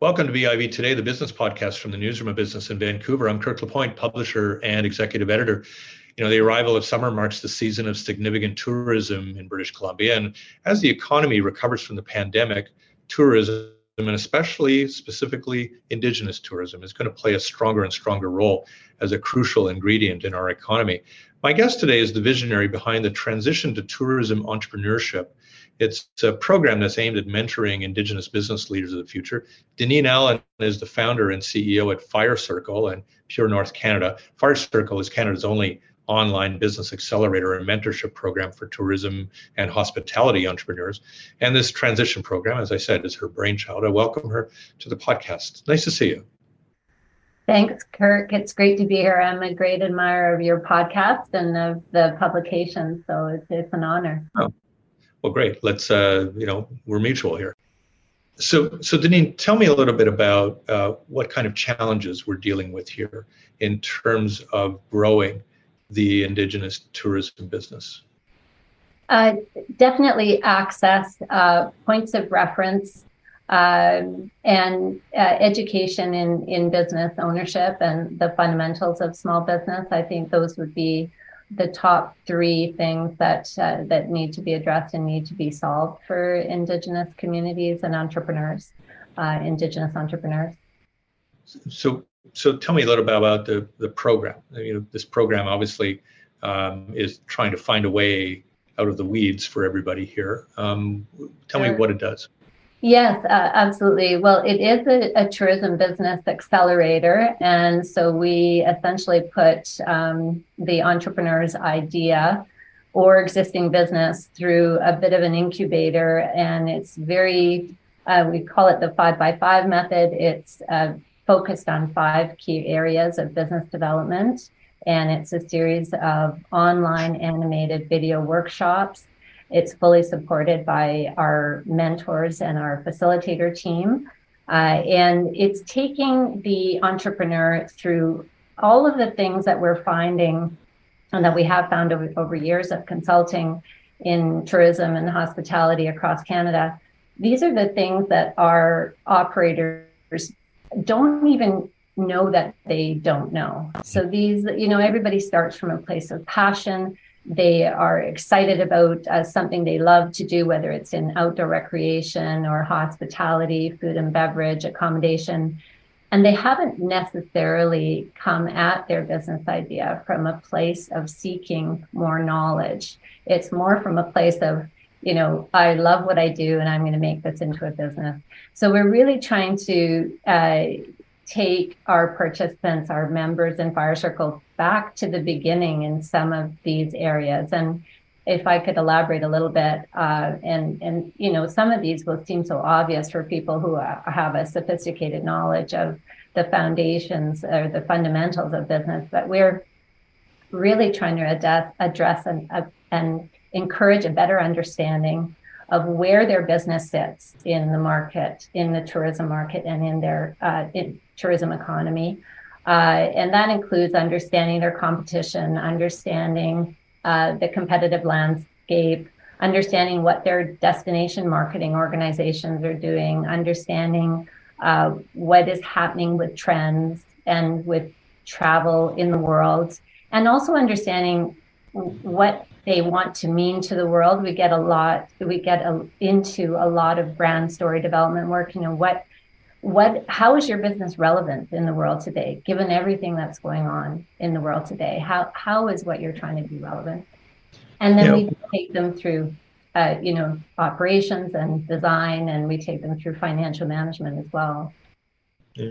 Welcome to BIV Today, the business podcast from the Newsroom of Business in Vancouver. I'm Kirk LaPointe, publisher and executive editor. You know, the arrival of summer marks the season of significant tourism in British Columbia. And as the economy recovers from the pandemic, tourism and especially specifically indigenous tourism is going to play a stronger and stronger role as a crucial ingredient in our economy. My guest today is the visionary behind the transition to tourism entrepreneurship it's a program that's aimed at mentoring Indigenous business leaders of the future. Deneen Allen is the founder and CEO at Firecircle and Pure North Canada. Firecircle is Canada's only online business accelerator and mentorship program for tourism and hospitality entrepreneurs. And this transition program, as I said, is her brainchild. I welcome her to the podcast. Nice to see you. Thanks, Kirk. It's great to be here. I'm a great admirer of your podcast and of the publication, so it's, it's an honor. Oh, well, great. Let's, uh, you know, we're mutual here. So, so Deneen, tell me a little bit about uh, what kind of challenges we're dealing with here in terms of growing the Indigenous tourism business. Uh, definitely access, uh, points of reference, um, and uh, education in, in business ownership and the fundamentals of small business. I think those would be the top three things that uh, that need to be addressed and need to be solved for Indigenous communities and entrepreneurs, uh, Indigenous entrepreneurs. So, so tell me a little bit about the the program. You know, this program obviously um, is trying to find a way out of the weeds for everybody here. Um, tell sure. me what it does. Yes, uh, absolutely. Well, it is a, a, tourism business accelerator. And so we essentially put um, the entrepreneur's idea or existing business through a bit of an incubator. And it's very, uh, we call it the five by five method. It's uh, focused on five key areas of business development. And it's a series of online animated video workshops it's fully supported by our mentors and our facilitator team. Uh, and it's taking the entrepreneur through all of the things that we're finding and that we have found over, over years of consulting in tourism and hospitality across Canada. These are the things that our operators don't even know that they don't know. So these, you know, everybody starts from a place of passion they are excited about uh, something they love to do, whether it's in outdoor recreation or hospitality, food and beverage, accommodation. And they haven't necessarily come at their business idea from a place of seeking more knowledge. It's more from a place of, you know, I love what I do and I'm going to make this into a business. So we're really trying to uh, take our participants, our members in Firecircle back to the beginning in some of these areas. And if I could elaborate a little bit, uh, and and you know, some of these will seem so obvious for people who uh, have a sophisticated knowledge of the foundations or the fundamentals of business, but we're really trying to address, address and, uh, and encourage a better understanding of where their business sits in the market, in the tourism market, and in their uh, in tourism economy. Uh, and that includes understanding their competition, understanding uh, the competitive landscape, understanding what their destination marketing organizations are doing, understanding uh, what is happening with trends and with travel in the world, and also understanding what they want to mean to the world. We get a lot, we get a, into a lot of brand story development work. You know, what what how is your business relevant in the world today given everything that's going on in the world today? How how is what you're trying to be relevant? And then yeah. we take them through uh, you know operations and design and we take them through financial management as well. Yeah.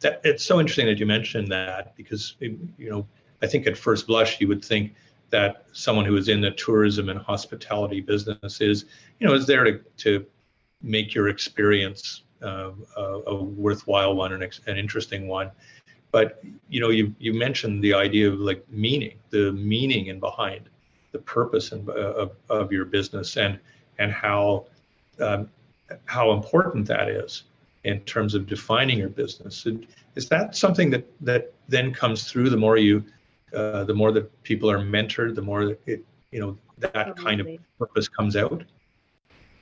That, it's so interesting that you mentioned that because you know i think at first blush you would think that someone who is in the tourism and hospitality business is you know is there to, to make your experience uh, a, a, worthwhile one and an interesting one. But you know, you you mentioned the idea of like meaning, the meaning in behind the purpose and, uh, of, of your business, and and how um, how important that is in terms of defining your business. Is that something that that then comes through the more you uh, the more that people are mentored, the more that it you know that Absolutely. kind of purpose comes out?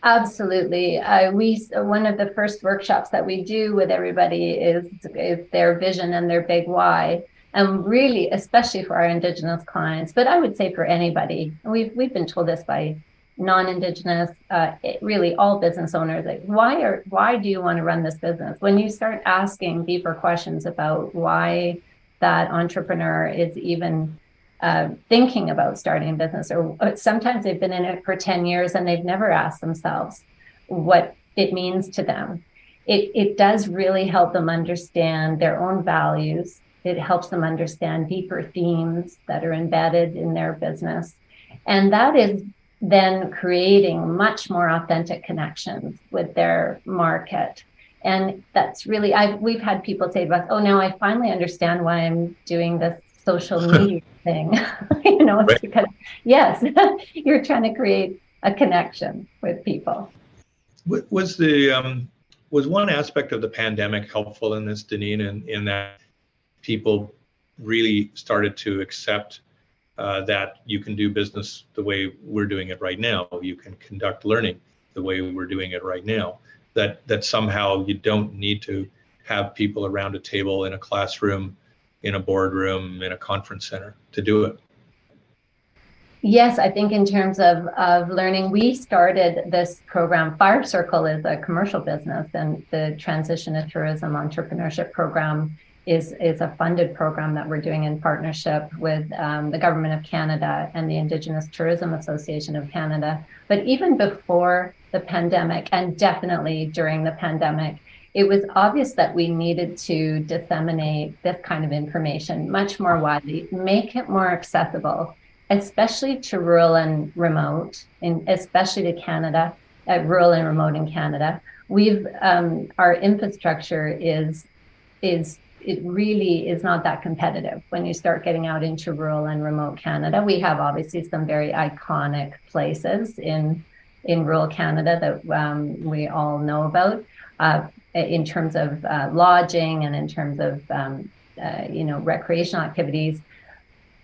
Absolutely. Uh, we one of the first workshops that we do with everybody is, is their vision and their big why, and really, especially for our Indigenous clients, but I would say for anybody. We've we've been told this by non-Indigenous, uh, really all business owners. Like, why are why do you want to run this business? When you start asking deeper questions about why that entrepreneur is even uh, thinking about starting a business, or uh, sometimes they've been in it for 10 years and they've never asked themselves what it means to them. It, it does really help them understand their own values. It helps them understand deeper themes that are embedded in their business. And that is then creating much more authentic connections with their market. And that's really, I've, we've had people say to us, oh, now I finally understand why I'm doing this social media thing. you know, right. because, yes, you're trying to create a connection with people. Was the, um, was one aspect of the pandemic helpful in this, Deneen, in, in that people really started to accept uh, that you can do business the way we're doing it right now. You can conduct learning the way we're doing it right now. That that somehow you don't need to have people around a table in a classroom, in a boardroom, in a conference center to do it. Yes, I think in terms of, of learning, we started this program. Firecircle is a commercial business, and the Transition to Tourism Entrepreneurship Program is, is a funded program that we're doing in partnership with um, the Government of Canada and the Indigenous Tourism Association of Canada. But even before the pandemic, and definitely during the pandemic, it was obvious that we needed to disseminate this kind of information much more widely, make it more accessible, especially to rural and remote, and especially to Canada, uh, rural and remote in Canada. We've um, our infrastructure is is it really is not that competitive when you start getting out into rural and remote Canada. We have obviously some very iconic places in in rural Canada that um, we all know about uh, in terms of uh, lodging and in terms of um, uh, you know recreational activities.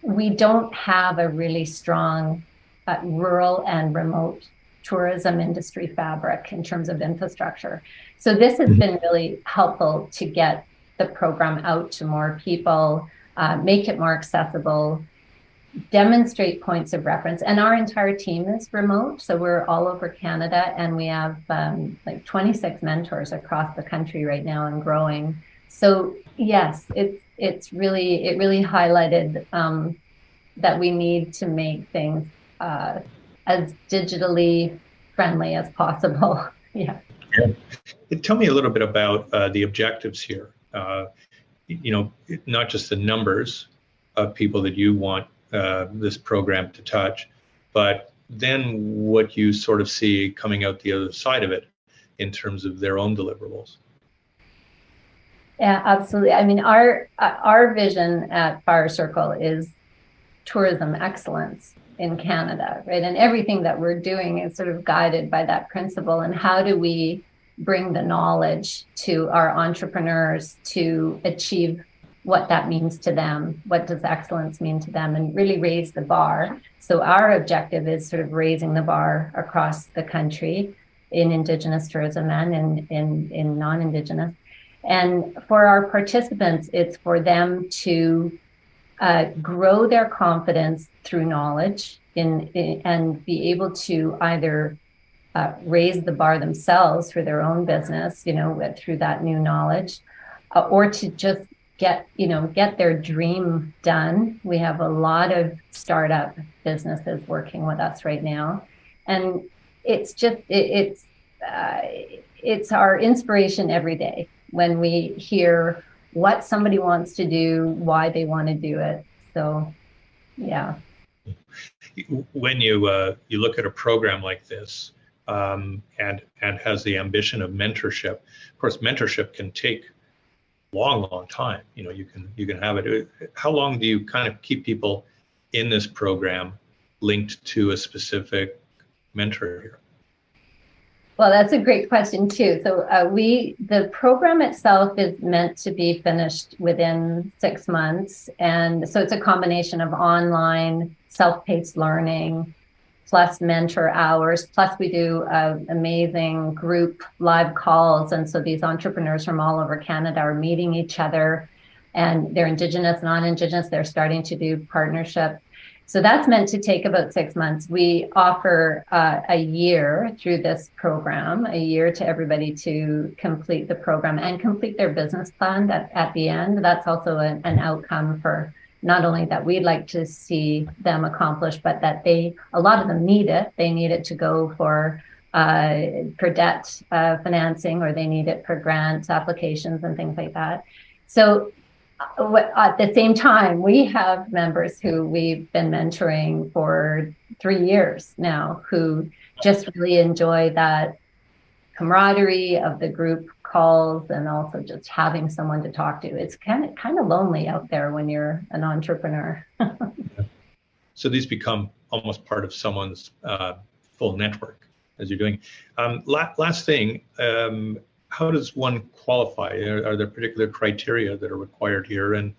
We don't have a really strong uh, rural and remote tourism industry fabric in terms of infrastructure. So this has mm-hmm. been really helpful to get the program out to more people, uh, make it more accessible, demonstrate points of reference. And our entire team is remote. So we're all over Canada and we have um, like 26 mentors across the country right now and growing. So yes, it's it's really it really highlighted um, that we need to make things uh, as digitally friendly as possible. yeah. yeah. Tell me a little bit about uh, the objectives here uh, you know, not just the numbers of people that you want uh, this program to touch, but then what you sort of see coming out the other side of it in terms of their own deliverables. Yeah, absolutely. I mean, our uh, our vision at Firecircle is tourism excellence in Canada, right? And everything that we're doing is sort of guided by that principle. And how do we bring the knowledge to our entrepreneurs to achieve what that means to them. What does excellence mean to them? And really raise the bar. So, our objective is sort of raising the bar across the country in Indigenous tourism and in, in, in non Indigenous. And for our participants, it's for them to uh, grow their confidence through knowledge in, in, and be able to either uh, raise the bar themselves for their own business, you know, with, through that new knowledge, uh, or to just get, you know, get their dream done. We have a lot of startup businesses working with us right now, and it's just it, it's uh, it's our inspiration every day when we hear what somebody wants to do, why they want to do it. So, yeah. When you uh, you look at a program like this, um, and and has the ambition of mentorship. Of course, mentorship can take long, long time. You know, you can you can have it. How long do you kind of keep people in this program linked to a specific mentor here? Well, that's a great question too. So uh, we the program itself is meant to be finished within six months, and so it's a combination of online self-paced learning plus mentor hours. Plus, we do uh, amazing group live calls. And so these entrepreneurs from all over Canada are meeting each other and they're Indigenous, non Indigenous. They're starting to do partnerships. So that's meant to take about six months. We offer uh, a year through this program, a year to everybody to complete the program and complete their business plan that, at the end. That's also an, an outcome for not only that we'd like to see them accomplish, but that they, a lot of them need it. They need it to go for uh, for debt uh, financing, or they need it for grant applications and things like that. So at the same time, we have members who we've been mentoring for three years now who just really enjoy that camaraderie of the group calls and also just having someone to talk to. It's kind of kind of lonely out there when you're an entrepreneur. so these become almost part of someone's uh, full network as you're doing. Um, la- last thing, um, how does one qualify? Are, are, there particular criteria that are required here, and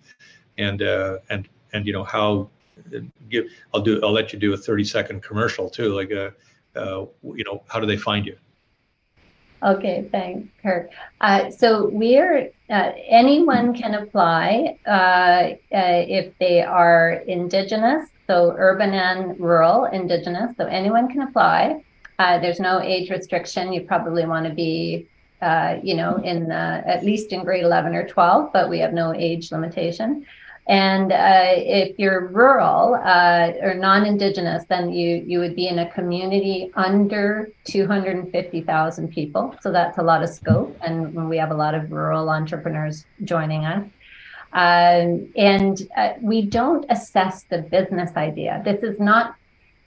and uh, and and you know how? Uh, give I'll do I'll let you do a 30 second commercial too. Like a, uh, uh, you know how do they find you? Okay, thanks, Kirk. Uh, so we're uh, anyone can apply uh, if they are Indigenous, so urban and rural Indigenous. So anyone can apply. there's no age restriction. You probably want to be uh, you know, in uh, at least in grade 11 or 12, but we have no age limitation. And uh, if you're rural uh, or non-indigenous, then you you would be in a community under 250,000 people. So that's a lot of scope, and we have a lot of rural entrepreneurs joining us. Um, and uh, we don't assess the business idea. This is not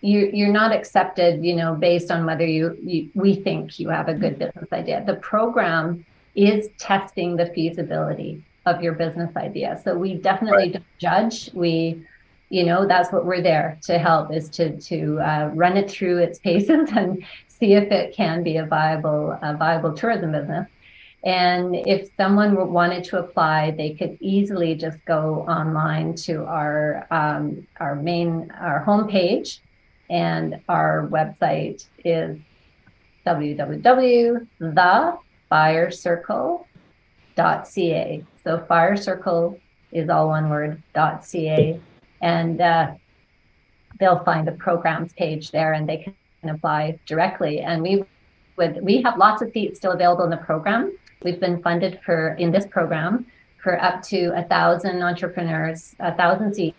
you you're not accepted you know based on whether you, you we think you have a good business idea the program is testing the feasibility of your business idea. So we definitely right. don't judge. We you know that's what we're there to help is to to uh, run it through its paces and see if it can be a viable a viable tourism business. And if someone wanted to apply, they could easily just go online to our um, our main our homepage and our website is www.firecircle.ca. So Firecircle is all one word, .ca. And uh, they'll find the programs page there and they can apply directly. And we would, we have lots of seats still available in the program. We've been funded for, in this program, for up to a thousand entrepreneurs, a thousand seats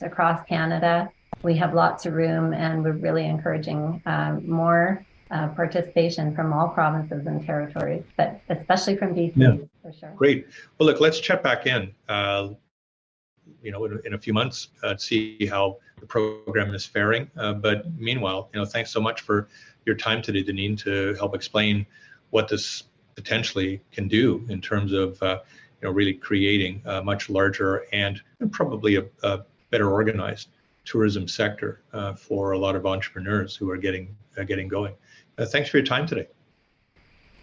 across Canada we have lots of room and we're really encouraging um, more uh, participation from all provinces and territories, but especially from BC yeah. for sure. Great. Well, look, let's check back in, uh, you know, in, in, a few months, uh, see how the program is faring. Uh, but meanwhile, you know, thanks so much for your time today, Deneen, to help explain what this potentially can do in terms of, uh, you know, really creating a much larger and probably a, a better organized tourism sector uh, for a lot of entrepreneurs who are getting uh, getting going. Uh, thanks for your time today.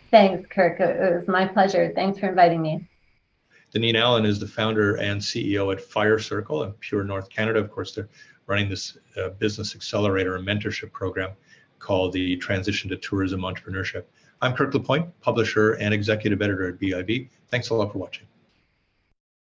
Thanks, Kirk. It was my pleasure. Thanks for inviting me. Deneen Allen is the founder and CEO at Firecircle in Pure North Canada. Of course, they're running this uh, business accelerator and mentorship program called the Transition to Tourism Entrepreneurship. I'm Kirk LaPointe, publisher and executive editor at BIV. Thanks a lot for watching.